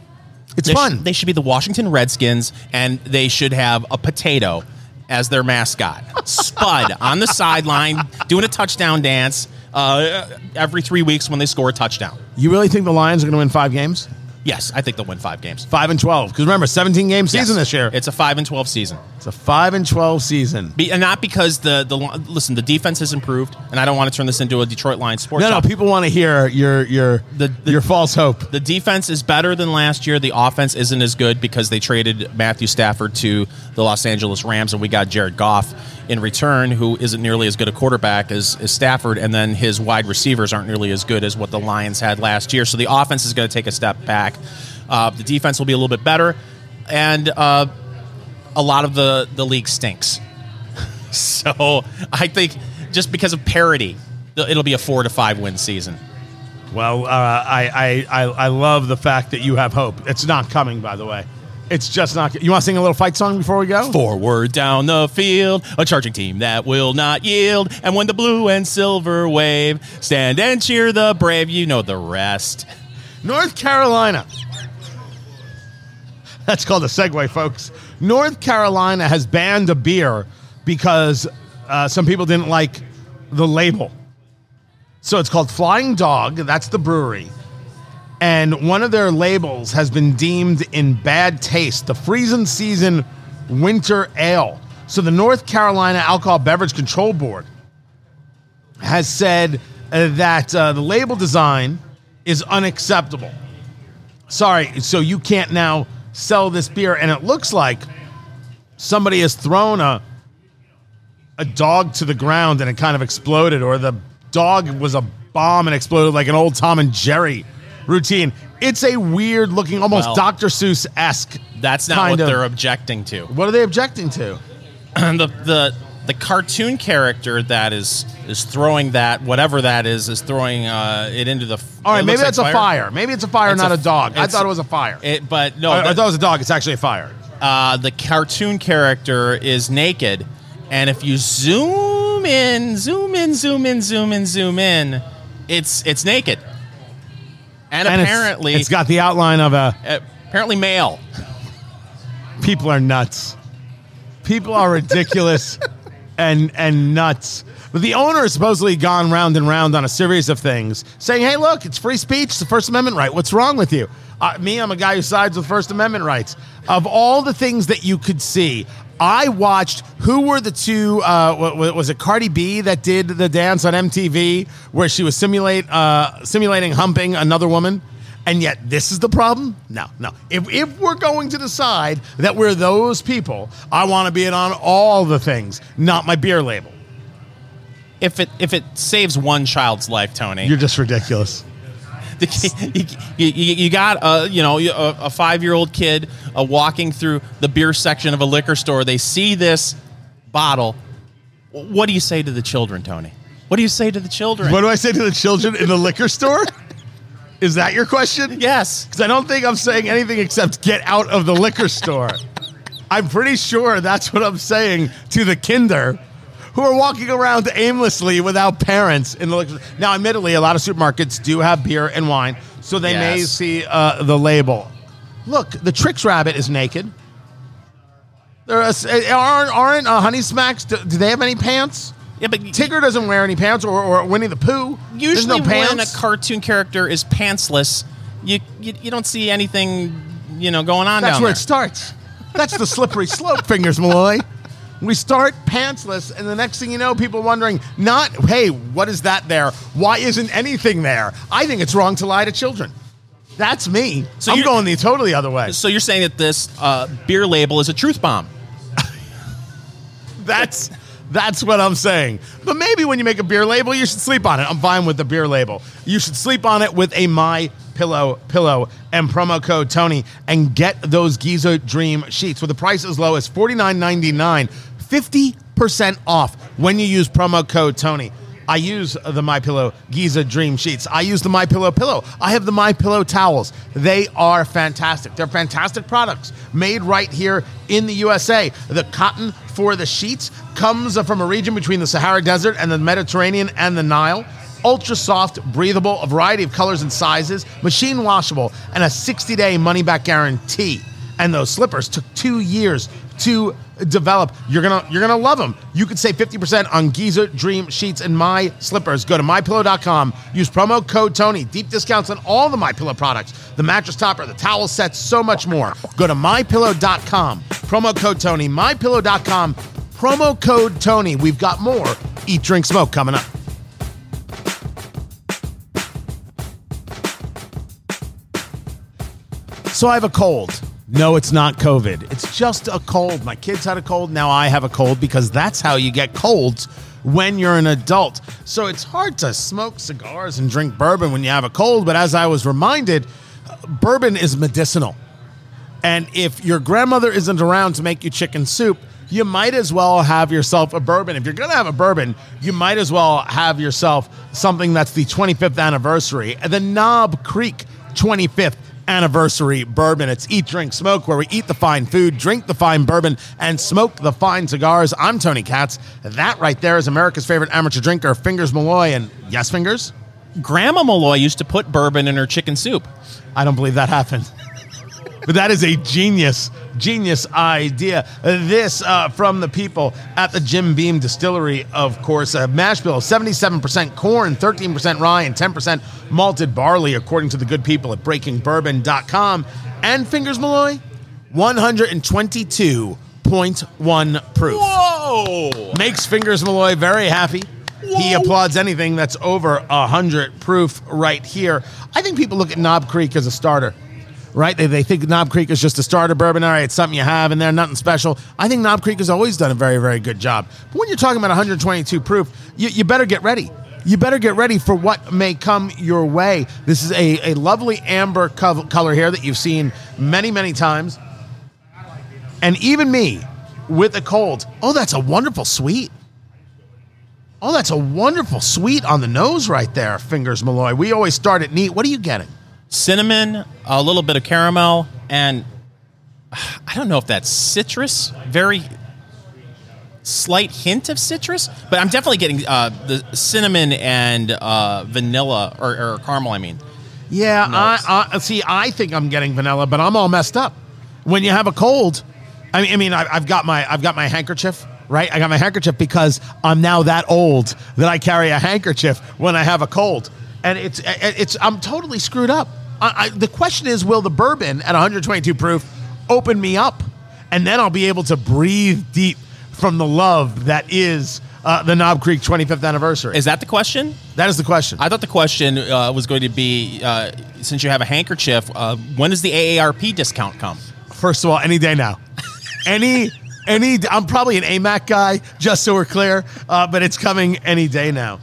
A: It's
B: They
A: fun.
B: Should, they should be the Washington Redskins, and they should have a potato as their mascot. Spud on the sideline doing a touchdown dance uh, every three weeks when they score a touchdown.
A: you really think the Lions are going to win five games?
B: Yes, I think they'll win five games.
A: Five and twelve. Because remember, seventeen game season
B: Yes.
A: this year.
B: It's a five and twelve season.
A: It's a five and twelve season.
B: Be, and not because the the listen, the defense has improved, and I don't want to turn this into a Detroit Lions sports.
A: No, no.
B: talk.
A: People want to hear your your
B: The- the-
A: your false hope.
B: The defense is better than last year. The offense isn't as good because they traded Matthew Stafford to the Los Angeles Rams, and we got Jared Goff in return, who isn't nearly as good a quarterback as, as Stafford, and then his wide receivers aren't nearly as good as what the Lions had last year. So the offense is going to take a step back. Uh, the defense will be a little bit better, and uh, a lot of the, the league stinks. so I think just because of parity, it'll be a four to five win season.
A: Well, uh, I, I I I love the fact that you have hope. It's not coming, by the way. It's just not. You want to sing a little fight song before we go?
B: Forward down the field, a charging team that will not yield. And when the blue and silver wave, stand and cheer the brave. You know the rest.
A: North Carolina. That's called a segue, folks. North Carolina has banned a beer because uh, some people didn't like the label. So it's called Flying Dog. That's the brewery. And one of their labels has been deemed in bad taste the Freezing Season Winter Ale. So the North Carolina Alcohol Beverage Control Board has said uh, that uh, the label design is unacceptable. Sorry, so you can't now sell this beer, and it looks like somebody has thrown a a dog to the ground and it kind of exploded, or the dog was a bomb and exploded like an old Tom and Jerry routine. It's a weird looking, almost
B: Well,
A: Dr. Seuss esque.
B: That's not what they're objecting to.
A: What are they objecting to?
B: the the the cartoon character that is is throwing that whatever that is is throwing uh, it into the.
A: All right,
B: it
A: maybe
B: looks
A: that's
B: like
A: a fire. Maybe it's a fire,
B: It's
A: not
B: a-
A: a, dog. I
B: it's-
A: thought it was a fire.
B: It, but no,
A: I, I thought it was a dog. It's actually a fire.
B: uh, the cartoon character is naked, and if you zoom in, zoom in, zoom in, zoom in, zoom in, it's it's naked, and,
A: And it's-
B: apparently
A: it's got the outline of a
B: apparently male.
A: people are nuts. People are ridiculous and and nuts. But the owner has supposedly gone round and round on a series of things, saying, "Hey, look, it's free speech. It's the First Amendment right. What's wrong with you?" Uh, me, I'm a guy who sides with First Amendment rights. Of all the things that you could see, I watched. Who were the two? Uh, wa- wa- was it Cardi B that did the dance on MTV where she was simulate uh, simulating humping another woman? And yet, this is the problem? No, no. If, if we're going to decide that we're those people, I want to be in on all the things, not my beer label.
B: if it if it saves one child's life, Tony,
A: You're just ridiculous.
B: you, you, you got a you know a, a five year old kid uh, walking through the beer section of a liquor store. They see this bottle. What do you say to the children, Tony? What do you say to the children?
A: What do I say to the children in the liquor store? Is that your question?
B: yes.
A: Because I don't think I'm saying anything except get out of the liquor store. I'm pretty sure that's what I'm saying to the kinder who are walking around aimlessly without parents in the liquor Now, admittedly, a lot of supermarkets do have beer and wine, so they may see uh, the label. Look, the Trix Rabbit is naked. There are, aren't, aren't uh, Honey Smacks, do, do they have any pants?
B: Yeah, but
A: Tigger doesn't wear any pants, or, or Winnie the Pooh. There's
B: usually
A: no pants.
B: when a cartoon character is pantsless, you, you you don't see anything you know going on
A: That's where
B: there.
A: it starts. That's the slippery slope, fingers Malloy. We start pantsless, and the next thing you know, people wondering, not, hey, what is that there? Why isn't anything there? I think it's wrong to lie to children. That's me.
B: So
A: I'm
B: you're-
A: going the totally other way.
B: So you're saying that this uh, beer label is a truth bomb?
A: That's that's what I'm saying. But maybe when you make a beer label, you should sleep on it. I'm fine with the beer label. You should sleep on it with a My Pillow pillow and promo code Tony and get those Giza Dream sheets with a price as low as $49.99, 50% off when you use promo code Tony. I use the My Pillow Giza Dream sheets. I use the My Pillow pillow. I have the My Pillow towels. They are fantastic. They're fantastic products made right here in the USA. The cotton for the sheets comes from a region between the Sahara Desert and the Mediterranean and the Nile. Ultra soft, breathable, a variety of colors and sizes, machine washable, and a 60 day money back guarantee. And those slippers took two years to develop. You're gonna you're gonna love them. You could save 50% on Giza Dream sheets and my slippers. Go to mypillow.com. Use promo code Tony. Deep discounts on all the My Pillow products, the mattress topper, the towel sets, so much more. Go to mypillow.com. Promo code Tony. Mypillow.com. Promo code Tony. We've got more Eat Drink Smoke coming up. So I have a cold. No, it's not COVID. It's just a cold. My kids had a cold. Now I have a cold because that's how you get colds when you're an adult. So it's hard to smoke cigars and drink bourbon when you have a cold. But as I was reminded, bourbon is medicinal. And if your grandmother isn't around to make you chicken soup, you might as well have yourself a bourbon. If you're going to have a bourbon, you might as well have yourself something that's the 25th anniversary, the Knob Creek 25th anniversary bourbon. It's Eat, Drink, Smoke, where we eat the fine food, drink the fine bourbon, and smoke the fine cigars. I'm Tony Katz. That right there is America's favorite amateur drinker, Fingers Malloy. And yes, Fingers?
B: Grandma Malloy used to put bourbon in her chicken soup.
A: I don't believe that happened. but that is a genius, genius idea. This uh, from the people at the Jim Beam Distillery, of course. Uh, mash bill, 77% corn, 13% rye, and 10% malted barley, according to the good people at breakingbourbon.com. And Fingers Malloy, 122.1 proof
B: Whoa!
A: makes Fingers Malloy very happy. He applauds anything that's over a hundred proof right here. I think people look at Knob Creek as a starter, right? They, they think Knob Creek is just a starter bourbon. All right, it's something you have in there, nothing special. I think Knob Creek has always done a very, very good job. But when you're talking about 122 proof, you, you better get ready. You better get ready for what may come your way. This is a, a lovely amber co- color here that you've seen many, many times. And even me with a cold, oh, that's a wonderful sweet. Oh, that's a wonderful sweet on the nose right there, Fingers Malloy. We always start it neat. What are you getting?
B: Cinnamon, a little bit of caramel, and I don't know if that's citrus. Very slight hint of citrus, but I'm definitely getting uh, the cinnamon and uh, vanilla or, or caramel. I mean,
A: Yeah, I, I see. I think I'm getting vanilla, but I'm all messed up. When you have a cold, I mean, I mean, I, I've got my, I've got my handkerchief, right? I got my handkerchief because I'm now that old that I carry a handkerchief when I have a cold, and it's, it's, I'm totally screwed up. I, I, the question is, will the bourbon at 122 proof open me up, and then I'll be able to breathe deep from the love that is uh, the Knob Creek 25th anniversary?
B: is that the question?
A: that is the question.
B: I thought the question uh, was going to be uh, since you have a handkerchief, uh, when does the AARP discount come?
A: First of all, any day now. any any. I'm probably an AMAC guy, just so we're clear. Uh, but it's coming any day now.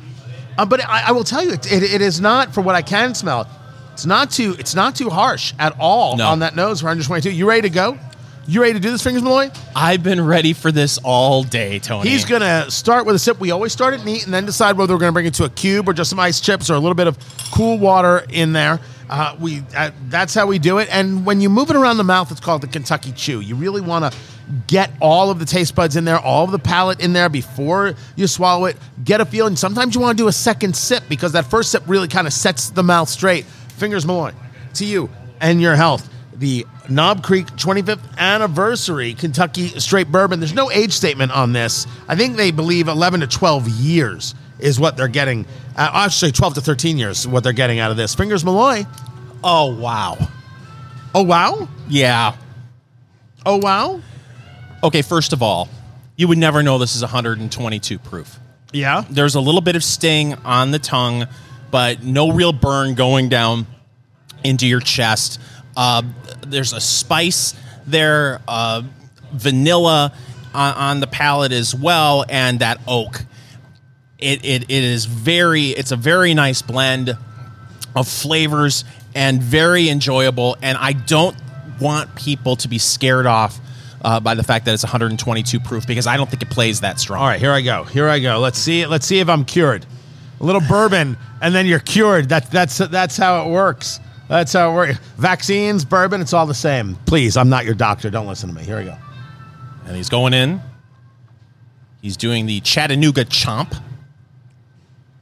A: Uh, but I, I will tell you, it, it, it is not for what I can smell. It's not too. It's not too harsh at all
B: No.
A: on that nose for 122. You ready to go? You ready to do this, Fingers Malloy?
B: I've been ready for this all day, Tony.
A: He's gonna start with a sip. We always start it neat and then decide whether we're gonna bring it to a cube or just some ice chips or a little bit of cool water in there. Uh, we uh, that's how we do it. And when you move it around the mouth, it's called the Kentucky Chew. You really want to get all of the taste buds in there, all of the palate in there before you swallow it. Get a feel, and Sometimes you want to do a second sip because that first sip really kind of sets the mouth straight. Fingers Malloy, to you and your health. The Knob Creek 25th anniversary Kentucky straight bourbon. There's no age statement on this. I think they believe 11 to 12 years is what they're getting. Uh, actually, 12 to 13 years is what they're getting out of this. Fingers Malloy.
B: oh wow.
A: Oh, wow.
B: Yeah.
A: Oh, wow.
B: Okay, first of all, you would never know this is 122 proof.
A: Yeah.
B: There's a little bit of sting on the tongue, but no real burn going down into your chest. Uh, there's a spice there, uh, vanilla on, on the palate as well, and that oak. It, it, it is very, it's a very nice blend of flavors and very enjoyable. And I don't want people to be scared off uh, by the fact that it's 122 proof because I don't think it plays that strong.
A: All right, here I go. Here I go. Let's see. Let's see if I'm cured. A little bourbon, and then you're cured. That, that's that's how it works. That's how it works. Vaccines, bourbon, it's all the same. Please, I'm not your doctor. Don't listen to me. Here we go.
B: And he's going in. He's doing the Chattanooga chomp.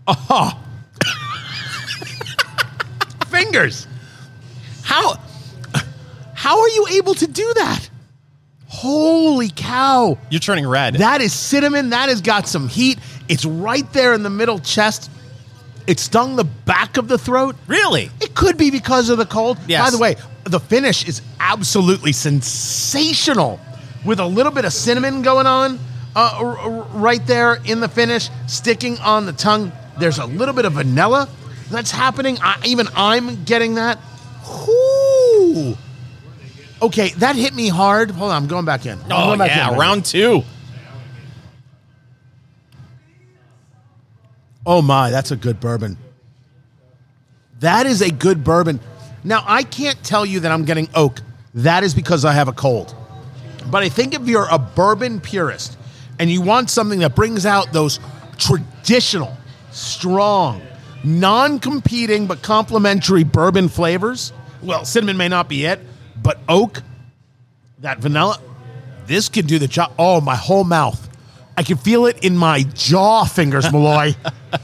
A: Oh, fingers. How how are you able to do that? Holy cow.
B: You're turning red.
A: That is cinnamon. That has got some heat. It's right there in the middle chest. It stung the back of the throat.
B: really?
A: It could be because of the cold.
B: Yes.
A: By the way, the finish is absolutely sensational with a little bit of cinnamon going on uh, r- r- right there in the finish, sticking on the tongue. There's a little bit of vanilla that's happening. I, even I'm getting that. Whoo. Okay, that hit me hard. Hold on, I'm going back in. I'm
B: Oh,
A: going back
B: yeah.
A: in.
B: Round two.
A: Oh my, that's a good bourbon. That is a good bourbon. Now, I can't tell you that I'm getting oak. That is because I have a cold. But I think if you're a bourbon purist and you want something that brings out those traditional, strong, non competing but complementary bourbon flavors, well, cinnamon may not be it, but oak, that vanilla, this can do the job. Oh, my whole mouth. I can feel it in my jaw fingers, Malloy.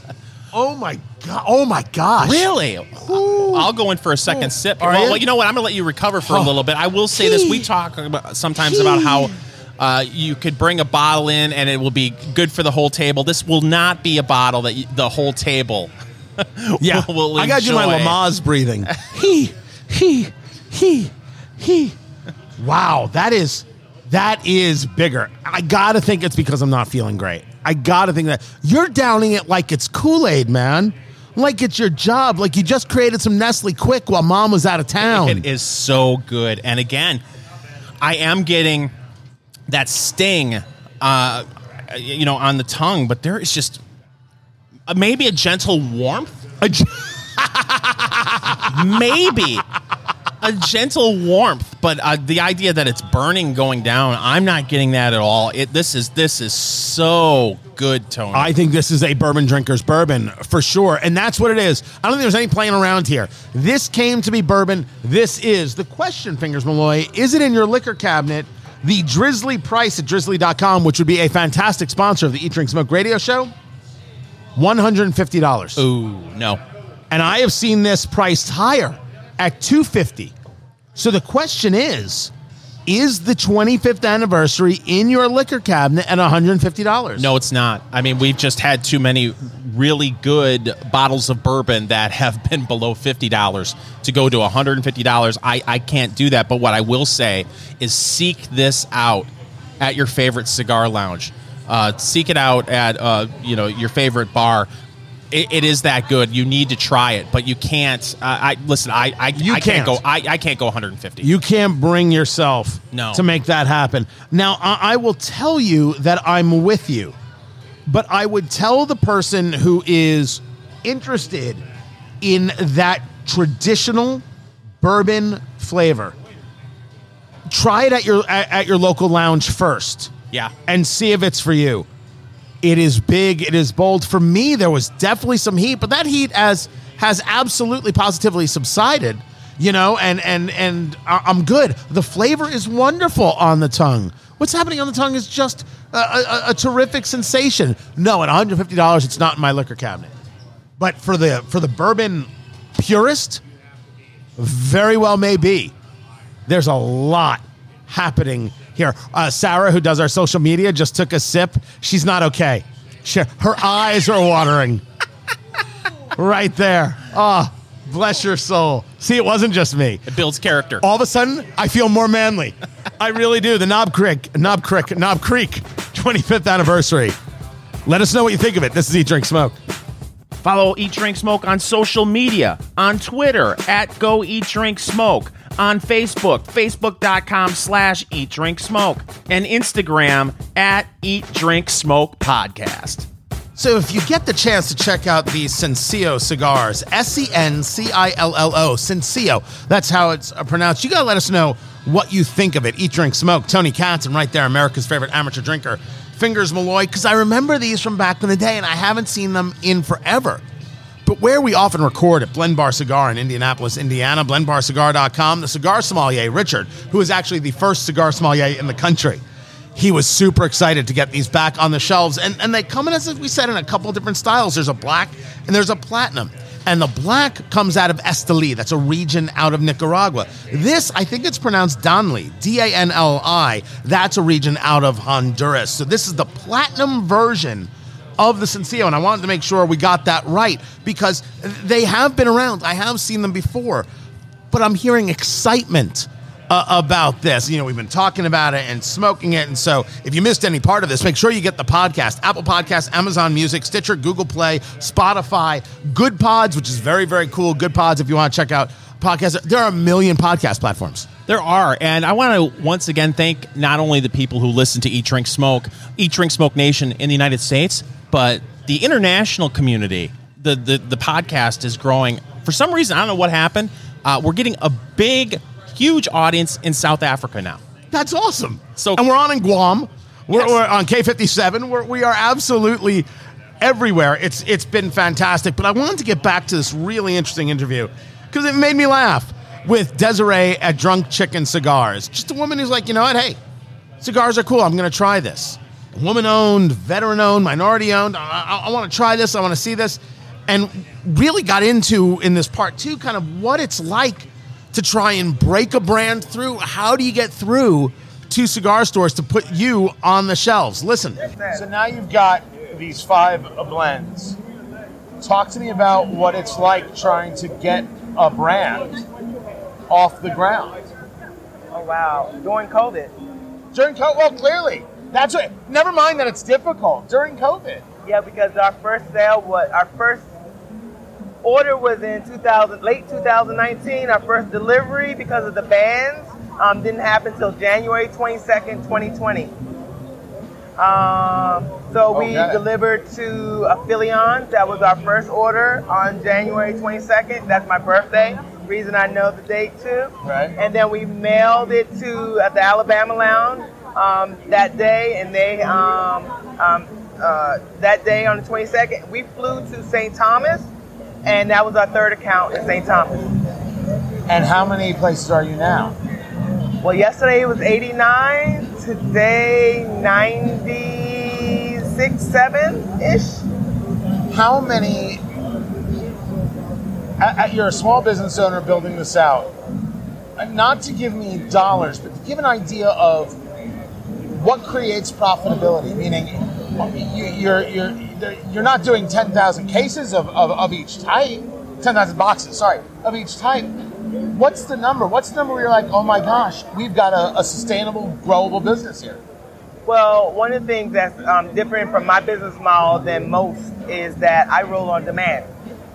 A: oh my god! Oh my gosh!
B: Really? I'll go in for a second sip. Well,
A: you?
B: well, you know what? I'm going to let you recover for a
A: Oh.
B: little bit. I will say this: we talk about, sometimes about how uh, you could bring a bottle in and it will be good for the whole table. This will not be a bottle that you, the whole table.
A: Yeah,
B: will
A: I got do my. Lamaze breathing. he, he, he, he. Wow, that is that is bigger. I gotta think it's because I'm not feeling great. I gotta think that you're downing it like it's Kool Aid, man. Like it's your job. Like you just created some Nestle Quik while Mom was out of town.
B: It is so good. And again, I am getting that sting, uh, you know, on the tongue, but there is just uh, maybe a gentle warmth. maybe a gentle warmth, but uh, the idea that it's burning going down, I'm not getting that at all. It this is this is so good, Tony.
A: I think this is a bourbon drinker's bourbon for sure. And that's what it is. I don't think there's any playing around here. This came to be bourbon. This is the question, Fingers Malloy. Is it in your liquor cabinet? The Drizzly price at drizzly.com, which would be a fantastic sponsor of the Eat Drink Smoke radio show, $150.
B: Ooh, no.
A: And I have seen this priced higher at 250. So the question is, is the 25th anniversary in your liquor cabinet at $150?
B: No, it's not. I mean, we've just had too many really good bottles of bourbon that have been below fifty dollars to go to one hundred and fifty dollars. I I can't do that. But what I will say is seek this out at your favorite cigar lounge. Uh, seek it out at uh, you know your favorite bar. It, it is that good. You need to try it, but you can't. Uh, I listen. I I,
A: You
B: I
A: can't.
B: can't. go. I, I can't go 150.
A: You can't bring yourself
B: No.
A: to make that happen. Now, I, I will tell you that I'm with you, but I would tell the person who is interested in that traditional bourbon flavor, try it at your at, at your local lounge first.
B: Yeah.
A: and see if it's for you. It is big. It is bold. For me, there was definitely some heat, but that heat has has absolutely positively subsided. You know, and and and I'm good. The flavor is wonderful on the tongue. What's happening on the tongue is just a, a, a terrific sensation. No, at 150 dollars, it's not in my liquor cabinet. But for the for the bourbon purist, very well may be there's a lot happening here. Uh, Sarah, who does our social media, just took a sip. She's not okay. She, her eyes are watering. right there. Oh, bless your soul. See, it wasn't just me.
B: It builds character.
A: All of a sudden, I feel more manly. I really do. The Knob Creek, Knob Creek, Knob Creek 25th anniversary. Let us know what you think of it. This is Eat, Drink, Smoke.
E: Follow Eat Drink Smoke on social media, on Twitter at Go Eat Drink Smoke, on Facebook, facebook.com slash Eat Drink Smoke, and Instagram at Eat Drink Smoke Podcast.
A: So if you get the chance to check out these Sencillo cigars, S E N C I L L O, Sencillo, that's how it's uh, pronounced. You got to let us know what you think of it. Eat, drink, smoke. Tony Katz, and right there, America's favorite amateur drinker, Fingers Malloy, because I remember these from back in the day and I haven't seen them in forever. But where we often record at Blend Bar Cigar in Indianapolis, Indiana, blendbarcigar.com, the cigar sommelier, Richard, who is actually the first cigar sommelier in the country, he was super excited to get these back on the shelves. And, and they come in, as we said, in a couple different styles. There's a black and there's a platinum. And the black comes out of Estelí. That's a region out of Nicaragua. This, I think it's pronounced Danlí, D A N L I. That's a region out of Honduras. So this is the platinum version of the Sencillo, and I wanted to make sure we got that right because they have been around. I have seen them before, but I'm hearing excitement uh, about this. You know, we've been talking about it and smoking it, and so if you missed any part of this, make sure you get the podcast: Apple Podcasts, Amazon Music, Stitcher, Google Play, Spotify, Good Pods, which is very very cool. Good Pods, if you want to check out podcasts, there are a million podcast platforms.
B: There are, and I want to once again thank not only the people who listen to Eat, Drink, Smoke, Eat, Drink, Smoke Nation in the United States, but the international community. The the, the podcast is growing. For some reason, I don't know what happened. Uh, we're getting a big, huge audience in South Africa now.
A: That's awesome.
B: So-
A: and we're on in Guam. We're,
B: Yes.
A: we're on K57. We're, we are absolutely everywhere. It's it's been fantastic. But I wanted to get back to this really interesting interview because it made me laugh with Desiree at Drunk Chicken Cigars. Just a woman who's like, you know what? Hey, cigars are cool. I'm going to try this. Woman owned, veteran owned, minority owned. I, I, I want to try this. I want to see this. And really got into in this part two kind of what it's like to try and break a brand through. How do you get through to cigar stores to put you on the shelves? Listen.
D: So now you've got these five blends. Talk to me about what it's like trying to get a brand off the ground.
C: Oh wow! During COVID.
D: During COVID, well, clearly. That's what, never mind that it's difficult. During COVID.
C: Yeah, because our first sale was our first order was in 2000, late 2019. Our first delivery because of the bans um, didn't happen until January 22nd, 2020. Um, so we
D: Okay.
C: delivered to Affilion. That was our first order on January 22nd. That's my birthday. Reason I know the date too.
D: Right.
C: And then we mailed it to at the Alabama Lounge um, that day, and they um, um, uh, that day on the 22nd we flew to St. Thomas, and that was our third account in St. Thomas.
D: And how many places are you now?
C: Well, yesterday it was 89. Today 96, seven ish.
D: How many? You're a small business owner building this out. Not to give me dollars, but to give an idea of what creates profitability. Meaning, you, you're you're you're not doing ten thousand cases of, of, of each type, ten thousand boxes. Sorry, of each type. What's the number? What's the number where you're like, oh my gosh, we've got a, a sustainable, growable business here?
C: Well, one of the things that's um, different from my business model than most is that I roll on demand.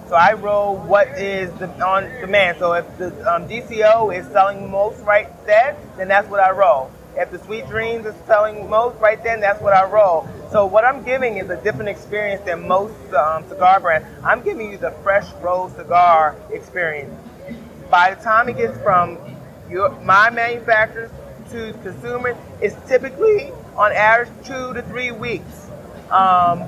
C: So I roll what is the, on demand. So if the um, DCO is selling most right then, then that's what I roll. If the Sweet Dreams is selling most right then, that's what I roll. So what I'm giving is a different experience than most um, cigar brands. I'm giving you the fresh roll cigar experience. By the time it gets from your, my manufacturers to consumers, it's typically on average two to three weeks. Um,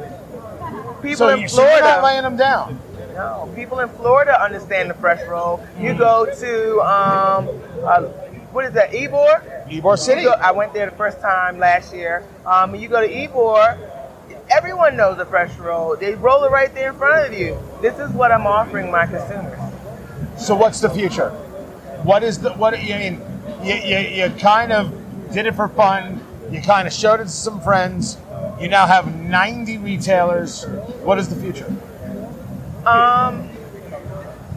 C: people
A: So,
C: in
A: you, so you're
C: Florida.
A: not laying them down.
C: No, people in Florida understand the fresh roll. You go to um, uh, what is that, Ybor?
A: Ybor City.
C: go- I went there the first time last year. Um, you go to Ybor, everyone knows the fresh roll. They roll it right there in front of you. This is what I'm offering my consumers.
A: So what's the future? What is the what? I mean, you, you, you kind of did it for fun. You kind of showed it to some friends. You now have 90 retailers. What is the future?
C: Um,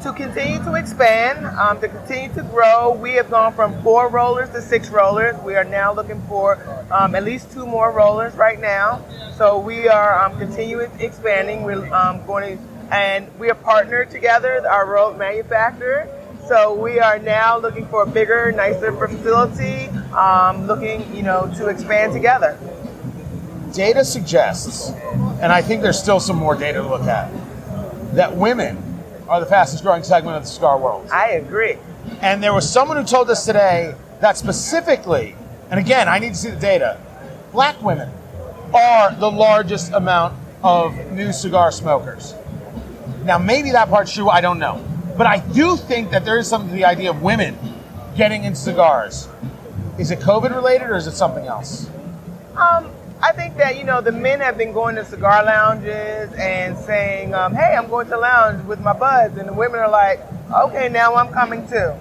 C: to continue to expand, um, to continue to grow, we have gone from four rollers to six rollers. We are now looking for um, at least two more rollers right now. So we are um, continuing expanding. We're um, going to, and we are partnered together, our roll manufacturer. So we are now looking for a bigger, nicer facility, um, looking, you know, to expand together.
A: Data suggests, and I think there's still some more data to look at, that women are the fastest growing segment of the cigar world.
C: I agree.
A: And there was someone who told us today that specifically, and again, I need to see the data, black women are the largest amount of new cigar smokers. Now, maybe that part's true, I don't know. But I do think that there is something to the idea of women getting into cigars. Is it COVID related or is it something else?
C: Um, I think that you know the men have been going to cigar lounges and saying, um, "Hey, I'm going to lounge with my buds," and the women are like, "Okay, now I'm coming too."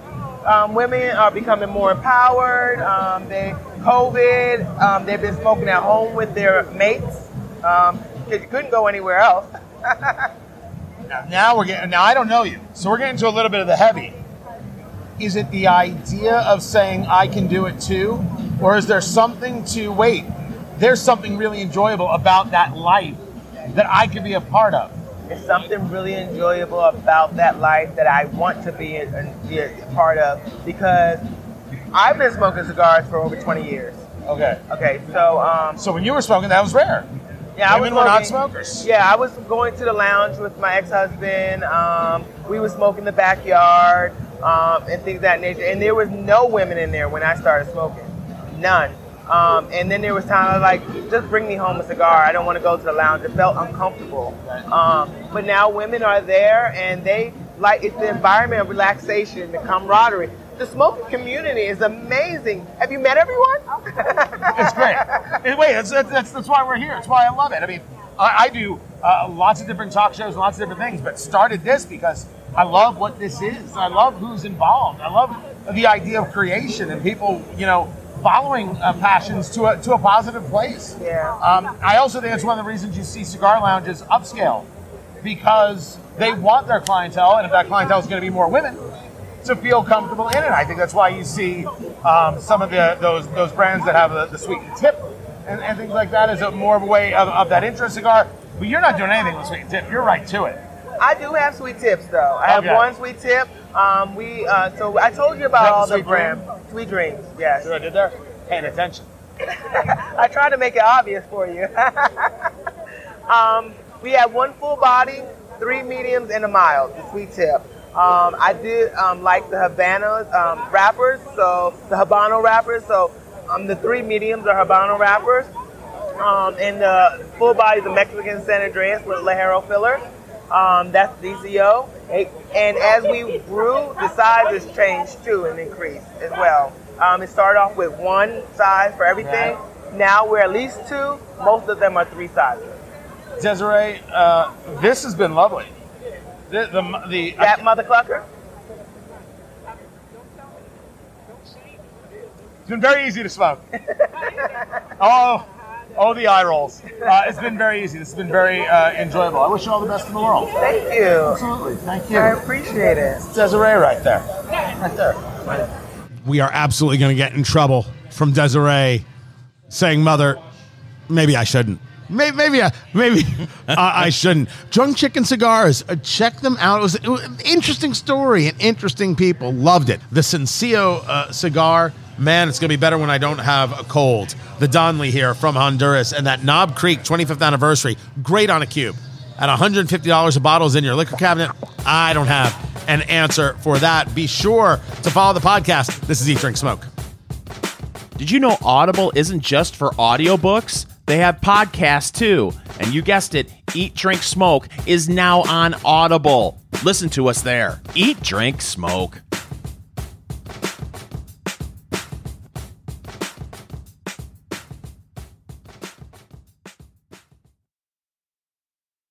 C: Um, women are becoming more empowered. Um, they COVID. Um, they've been smoking at home with their mates because you couldn't go anywhere else.
A: Now we're getting. Now I don't know you, so we're getting to a little bit of the heavy. Is it the idea of saying I can do it too, or is there something to wait? There's something really enjoyable about that life that I could be a part of.
C: It's something really enjoyable about that life that I want to be a, be a part of because I've been smoking cigars for over 20 years.
A: Okay.
C: Okay, so um,
A: So when you were smoking, that was rare.
C: yeah, I was
A: Women were not smokers.
C: Yeah, I was going to the lounge with my ex-husband. Um, we would smoke in the backyard um, and things of that nature. And there was no women in there when I started smoking, none. Um, and then there was times I was like, just bring me home a cigar. I don't want to go to the lounge. It felt uncomfortable. Um, but now women are there and they like it's the environment of relaxation, the camaraderie. The smoking community is amazing. Have you met everyone?
A: It's great. And wait, that's, that's, that's, why we're here. That's why I love it. I mean, I, I do uh, lots of different talk shows, lots of different things, but started this because I love what this is. I love who's involved. I love the idea of creation and people, you know, following uh, passions to a, to a positive place.
C: Yeah.
A: Um, I also think it's one of the reasons you see cigar lounges upscale because they want their clientele, and if that clientele is going to be more women, to feel comfortable in it. I think that's why you see um, some of the those those brands that have the, the sweet and tip and, and things like that is a more of a way of, of that intro cigar. But you're not doing anything with sweet and tip. You're right to it.
C: I do have sweet tips though. I have
A: Okay.
C: one sweet tip. Um, we uh, so I told you about all
A: the Sweet
C: brand sweet dreams. Yes,
A: I did there. Paying attention.
C: I tried to make it obvious for you. um, we have one full body, three mediums, and a mild. The sweet tip. Um, I did um, like the Havana um, wrappers, so the Habano wrappers. So um, the three mediums are Habano wrappers. Um, and the full body is a Mexican San Andrés with Ligero filler. Um, that's DCO. And as we grew, the size has changed too and increased as well. Um, it started off with one size for everything. Now we're at least two. Most of them are three sizes.
A: Desiree, uh, this has been lovely. The the, the
C: That mother clucker?
A: It's been very easy to smoke. oh, oh, the eye rolls. Uh, it's been very easy. This has been very uh, enjoyable. I wish you all the best in the world.
C: Thank you.
A: Absolutely. Thank you.
C: I appreciate it.
A: Desiree right there. Right there.
F: we are absolutely going to get in trouble from Desiree saying, Mother,
A: Maybe I shouldn't. Maybe maybe I, maybe I, I shouldn't. Drunk Chicken Cigars. Uh, check them out. It was, it was an interesting story and interesting people. Loved it. The Sencillo uh, cigar. Man, it's gonna be better when I don't have a cold. The Danlí here from Honduras and that Knob Creek 25th anniversary. Great on a cube. At $150 a bottle is in your liquor cabinet. I don't have an answer for that. Be sure to follow the podcast. This is Eat Drink Smoke.
B: Did you know Audible isn't just for audiobooks? They have podcasts too. And you guessed it, Eat, Drink, Smoke is now on Audible. Listen to us there. Eat, Drink, Smoke.